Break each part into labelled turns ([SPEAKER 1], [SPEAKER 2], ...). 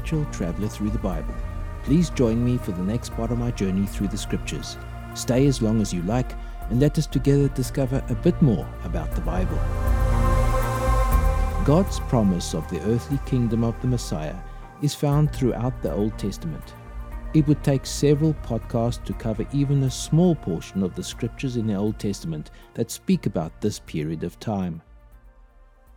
[SPEAKER 1] perpetual traveler through the Bible. Please join me for the next part of my journey through the scriptures. Stay as long as you like and let us together discover a bit more about the Bible. God's promise of the earthly kingdom of the Messiah is found throughout the Old Testament. It would take several podcasts to cover even a small portion of the scriptures in the Old Testament that speak about this period of time.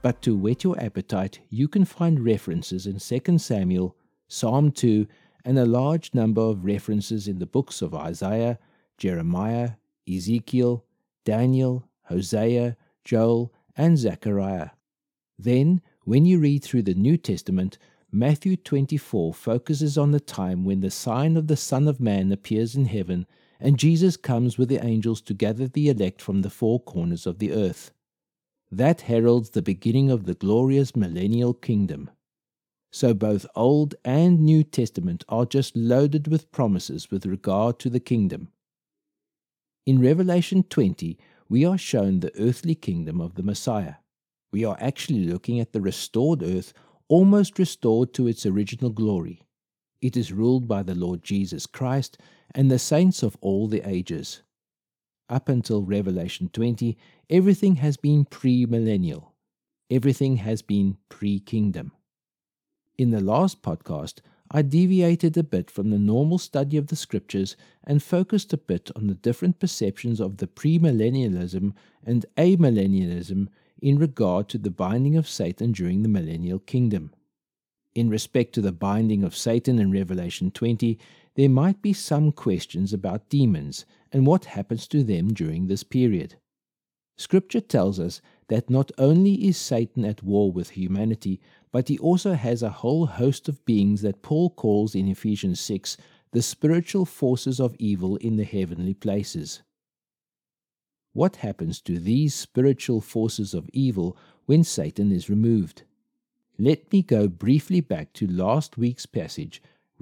[SPEAKER 1] But to whet your appetite, you can find references in 2 Samuel, Psalm 2, and a large number of references in the books of Isaiah, Jeremiah, Ezekiel, Daniel, Hosea, Joel, and Zechariah. Then, when you read through the New Testament, Matthew 24 focuses on the time when the sign of the Son of Man appears in heaven and Jesus comes with the angels to gather the elect from the four corners of the earth. That heralds the beginning of the glorious millennial kingdom. So both Old and New Testament are just loaded with promises with regard to the kingdom. In Revelation 20, we are shown the earthly kingdom of the Messiah. We are actually looking at the restored earth almost restored to its original glory. It is ruled by the Lord Jesus Christ and the saints of all the ages. Up until Revelation 20, everything has been premillennial. Everything has been pre kingdom. In the last podcast, I deviated a bit from the normal study of the scriptures and focused a bit on the different perceptions of the premillennialism and amillennialism in regard to the binding of Satan during the millennial kingdom. In respect to the binding of Satan in Revelation 20, there might be some questions about demons and what happens to them during this period. Scripture tells us that not only is Satan at war with humanity, but he also has a whole host of beings that Paul calls in Ephesians 6 the spiritual forces of evil in the heavenly places. What happens to these spiritual forces of evil when Satan is removed? Let me go briefly back to last week's passage,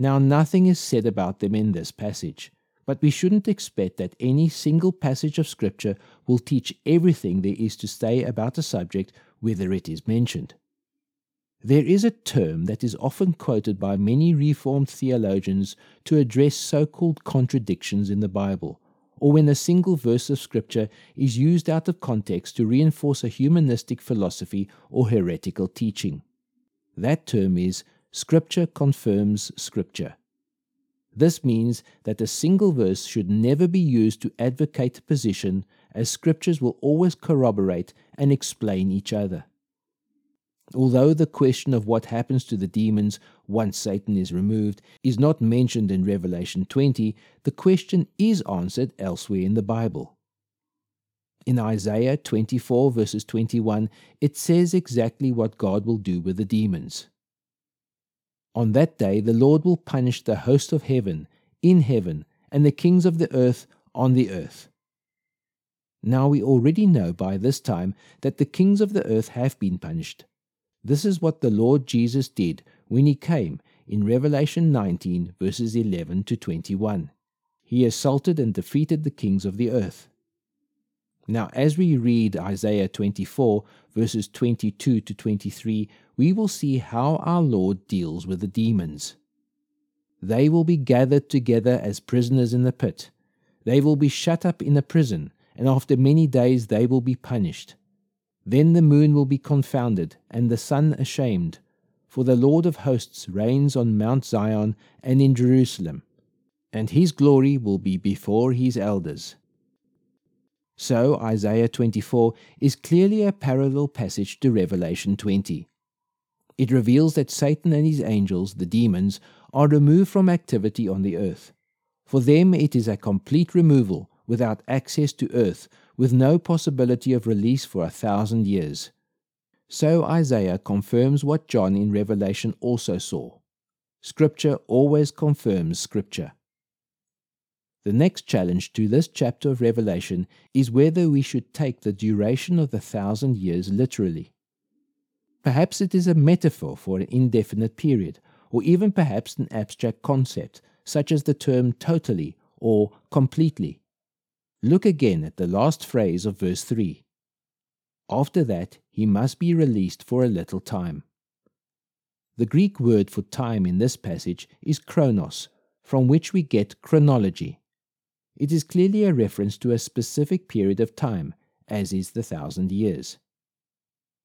[SPEAKER 1] Now, nothing is said about them in this passage, but we shouldn't expect that any single passage of Scripture will teach everything there is to say about a subject, whether it is mentioned. There is a term that is often quoted by many Reformed theologians to address so called contradictions in the Bible, or when a single verse of Scripture is used out of context to reinforce a humanistic philosophy or heretical teaching. That term is Scripture confirms Scripture. This means that a single verse should never be used to advocate a position, as Scriptures will always corroborate and explain each other. Although the question of what happens to the demons once Satan is removed is not mentioned in Revelation 20, the question is answered elsewhere in the Bible. In Isaiah 24, verses 21, it says exactly what God will do with the demons. On that day, the Lord will punish the host of heaven in heaven and the kings of the earth on the earth. Now we already know by this time that the kings of the earth have been punished. This is what the Lord Jesus did when he came in Revelation 19, verses 11 to 21. He assaulted and defeated the kings of the earth. Now, as we read Isaiah 24, verses 22 to 23, we will see how our Lord deals with the demons. They will be gathered together as prisoners in the pit. They will be shut up in a prison, and after many days they will be punished. Then the moon will be confounded, and the sun ashamed. For the Lord of hosts reigns on Mount Zion and in Jerusalem, and his glory will be before his elders. So, Isaiah 24 is clearly a parallel passage to Revelation 20. It reveals that Satan and his angels, the demons, are removed from activity on the earth. For them, it is a complete removal without access to earth with no possibility of release for a thousand years. So Isaiah confirms what John in Revelation also saw. Scripture always confirms Scripture. The next challenge to this chapter of Revelation is whether we should take the duration of the thousand years literally. Perhaps it is a metaphor for an indefinite period, or even perhaps an abstract concept, such as the term totally or completely. Look again at the last phrase of verse 3. After that, he must be released for a little time. The Greek word for time in this passage is chronos, from which we get chronology. It is clearly a reference to a specific period of time, as is the thousand years.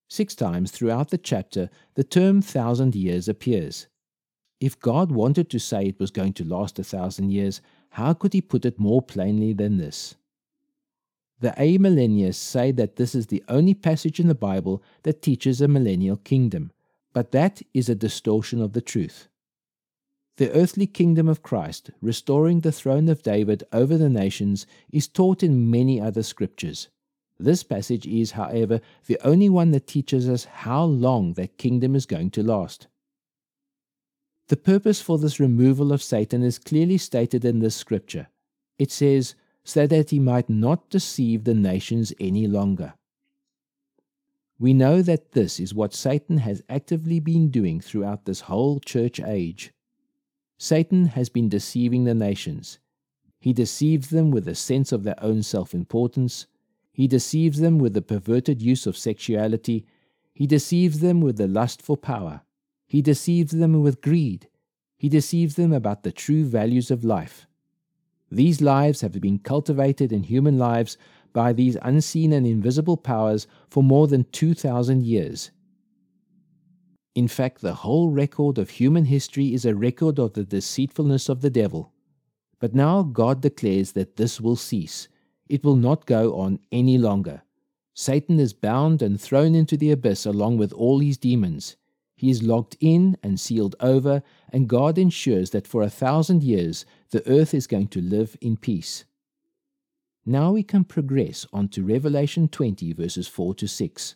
[SPEAKER 1] Six times throughout the chapter, the term thousand years appears. If God wanted to say it was going to last a thousand years, how could he put it more plainly than this? The amillennialists say that this is the only passage in the Bible that teaches a millennial kingdom, but that is a distortion of the truth. The earthly kingdom of Christ, restoring the throne of David over the nations, is taught in many other scriptures. This passage is, however, the only one that teaches us how long that kingdom is going to last. The purpose for this removal of Satan is clearly stated in this scripture. It says, so that he might not deceive the nations any longer. We know that this is what Satan has actively been doing throughout this whole church age. Satan has been deceiving the nations. He deceives them with a sense of their own self importance. He deceives them with the perverted use of sexuality. He deceives them with the lust for power. He deceives them with greed. He deceives them about the true values of life. These lives have been cultivated in human lives by these unseen and invisible powers for more than 2,000 years. In fact, the whole record of human history is a record of the deceitfulness of the devil. But now God declares that this will cease. It will not go on any longer. Satan is bound and thrown into the abyss along with all his demons. He is locked in and sealed over, and God ensures that for a thousand years the earth is going to live in peace. Now we can progress on to Revelation 20, verses 4 to 6.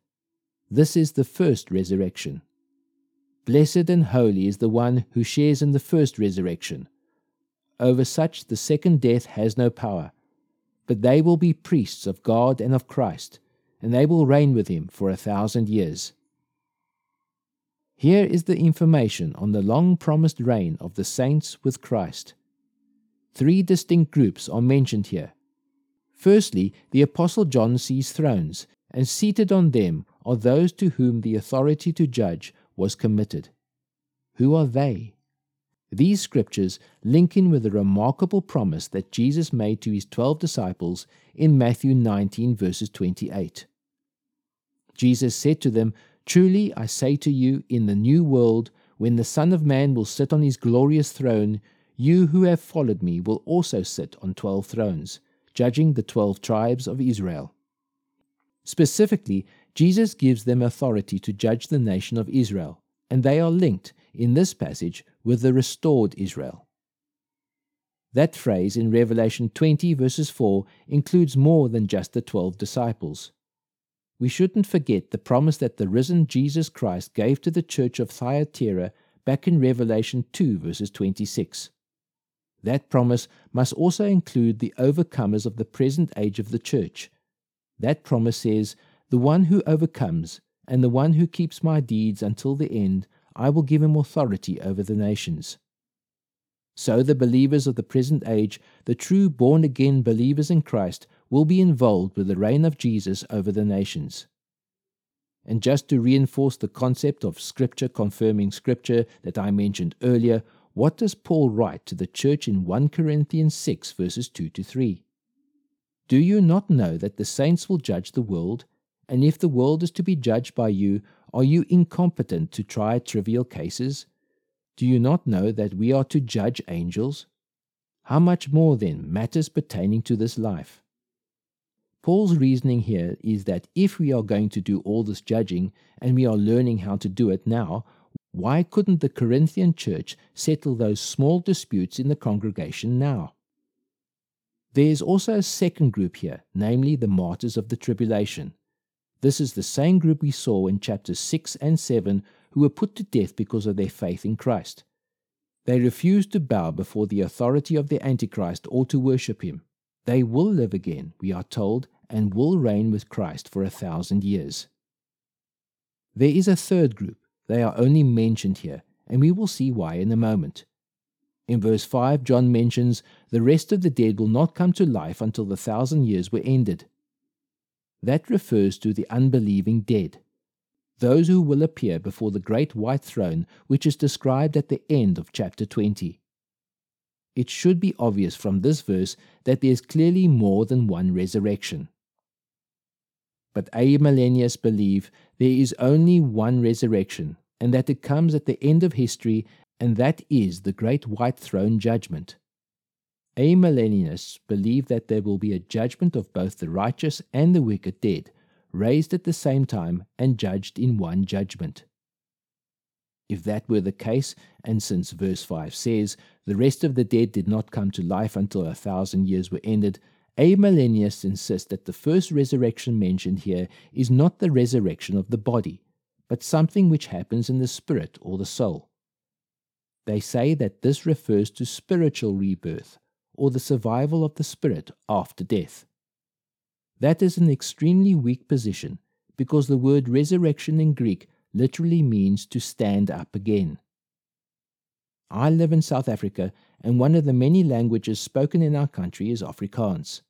[SPEAKER 1] This is the first resurrection. Blessed and holy is the one who shares in the first resurrection. Over such the second death has no power, but they will be priests of God and of Christ, and they will reign with him for a thousand years. Here is the information on the long promised reign of the saints with Christ. Three distinct groups are mentioned here. Firstly, the Apostle John sees thrones, and seated on them are those to whom the authority to judge was committed. Who are they? These scriptures link in with the remarkable promise that Jesus made to his twelve disciples in Matthew 19, verses 28. Jesus said to them, Truly I say to you, in the new world, when the Son of Man will sit on his glorious throne, you who have followed me will also sit on twelve thrones, judging the twelve tribes of Israel. Specifically, Jesus gives them authority to judge the nation of Israel, and they are linked in this passage with the restored Israel. That phrase in Revelation 20, verses 4, includes more than just the twelve disciples we shouldn't forget the promise that the risen Jesus Christ gave to the church of Thyatira back in Revelation 2, verses 26. That promise must also include the overcomers of the present age of the church. That promise says, The one who overcomes, and the one who keeps my deeds until the end, I will give him authority over the nations. So the believers of the present age, the true born again believers in Christ, will be involved with the reign of Jesus over the nations. And just to reinforce the concept of Scripture confirming Scripture that I mentioned earlier, what does Paul write to the church in 1 Corinthians 6, verses 2 to 3? Do you not know that the saints will judge the world? And if the world is to be judged by you, are you incompetent to try trivial cases? Do you not know that we are to judge angels? How much more then matters pertaining to this life? Paul's reasoning here is that if we are going to do all this judging and we are learning how to do it now, why couldn't the Corinthian church settle those small disputes in the congregation now? There is also a second group here, namely the martyrs of the tribulation. This is the same group we saw in chapters 6 and 7 who were put to death because of their faith in Christ. They refused to bow before the authority of the Antichrist or to worship him. They will live again, we are told, and will reign with Christ for a thousand years. There is a third group. They are only mentioned here, and we will see why in a moment. In verse 5, John mentions the rest of the dead will not come to life until the thousand years were ended. That refers to the unbelieving dead, those who will appear before the great white throne, which is described at the end of chapter 20. It should be obvious from this verse that there is clearly more than one resurrection. But amillennialists believe there is only one resurrection, and that it comes at the end of history, and that is the great white throne judgment. Amillennialists believe that there will be a judgment of both the righteous and the wicked dead, raised at the same time and judged in one judgment. If that were the case, and since verse 5 says, the rest of the dead did not come to life until a thousand years were ended, amillennialists insist that the first resurrection mentioned here is not the resurrection of the body, but something which happens in the spirit or the soul. They say that this refers to spiritual rebirth, or the survival of the spirit after death. That is an extremely weak position because the word resurrection in Greek literally means to stand up again. I live in South Africa, and one of the many languages spoken in our country is Afrikaans.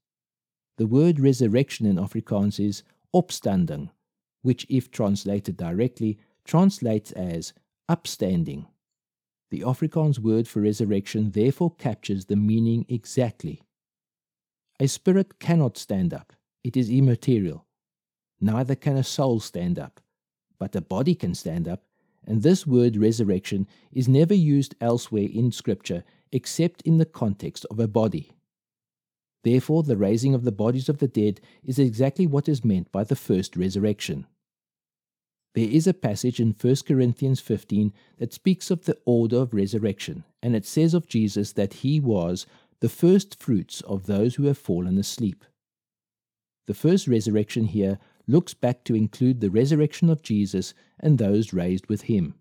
[SPEAKER 1] The word resurrection in Afrikaans is opstanding, which, if translated directly, translates as upstanding. The Afrikaans word for resurrection therefore captures the meaning exactly. A spirit cannot stand up, it is immaterial. Neither can a soul stand up, but a body can stand up, and this word resurrection is never used elsewhere in Scripture except in the context of a body. Therefore, the raising of the bodies of the dead is exactly what is meant by the first resurrection. There is a passage in 1 Corinthians 15 that speaks of the order of resurrection, and it says of Jesus that he was the first fruits of those who have fallen asleep. The first resurrection here looks back to include the resurrection of Jesus and those raised with him.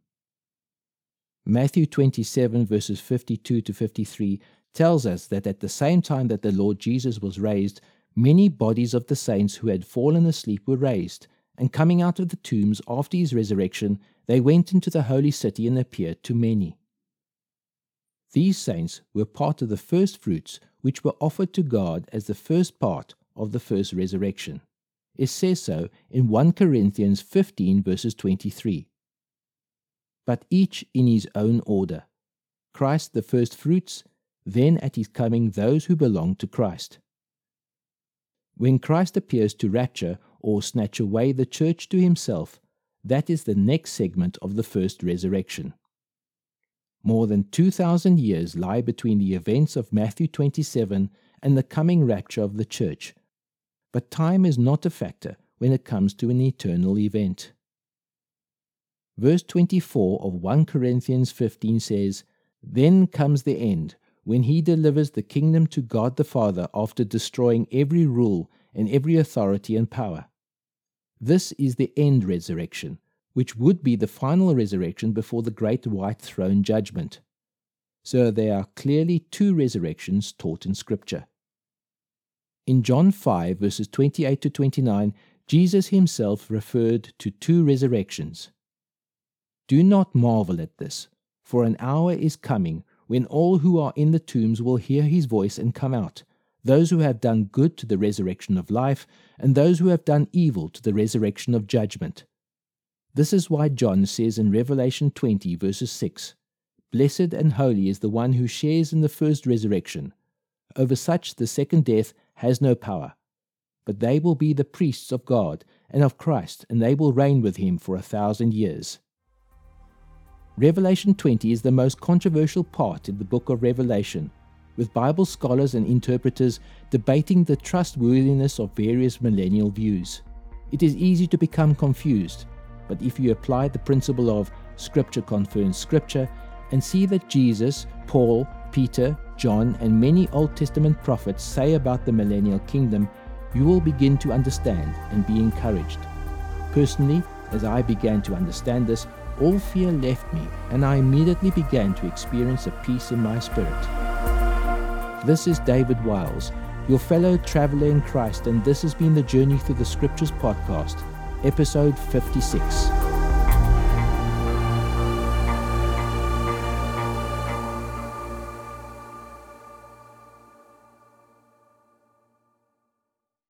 [SPEAKER 1] Matthew 27, verses 52 to 53, tells us that at the same time that the Lord Jesus was raised, many bodies of the saints who had fallen asleep were raised and coming out of the tombs after his resurrection, they went into the holy city and appeared to many. These saints were part of the first fruits which were offered to God as the first part of the first resurrection. It says so in 1 Corinthians 15, verses 23. But each in his own order Christ the first fruits, then at his coming those who belong to Christ. When Christ appears to rapture or snatch away the church to himself, that is the next segment of the first resurrection. More than 2,000 years lie between the events of Matthew 27 and the coming rapture of the church, but time is not a factor when it comes to an eternal event. Verse 24 of 1 Corinthians 15 says, Then comes the end, when he delivers the kingdom to God the Father after destroying every rule and every authority and power. This is the end resurrection, which would be the final resurrection before the great white throne judgment. So there are clearly two resurrections taught in Scripture. In John 5, verses 28 to 29, Jesus himself referred to two resurrections. Do not marvel at this, for an hour is coming when all who are in the tombs will hear his voice and come out, those who have done good to the resurrection of life, and those who have done evil to the resurrection of judgment. This is why John says in Revelation 20, verses 6 Blessed and holy is the one who shares in the first resurrection. Over such the second death has no power. But they will be the priests of God and of Christ, and they will reign with him for a thousand years. Revelation 20 is the most controversial part in the book of Revelation, with Bible scholars and interpreters debating the trustworthiness of various millennial views. It is easy to become confused, but if you apply the principle of Scripture confirms Scripture and see that Jesus, Paul, Peter, John, and many Old Testament prophets say about the millennial kingdom, you will begin to understand and be encouraged. Personally, as I began to understand this, all fear left me, and I immediately began to experience a peace in my spirit. This is David Wiles, your fellow traveler in Christ, and this has been the Journey Through the Scriptures podcast, episode 56.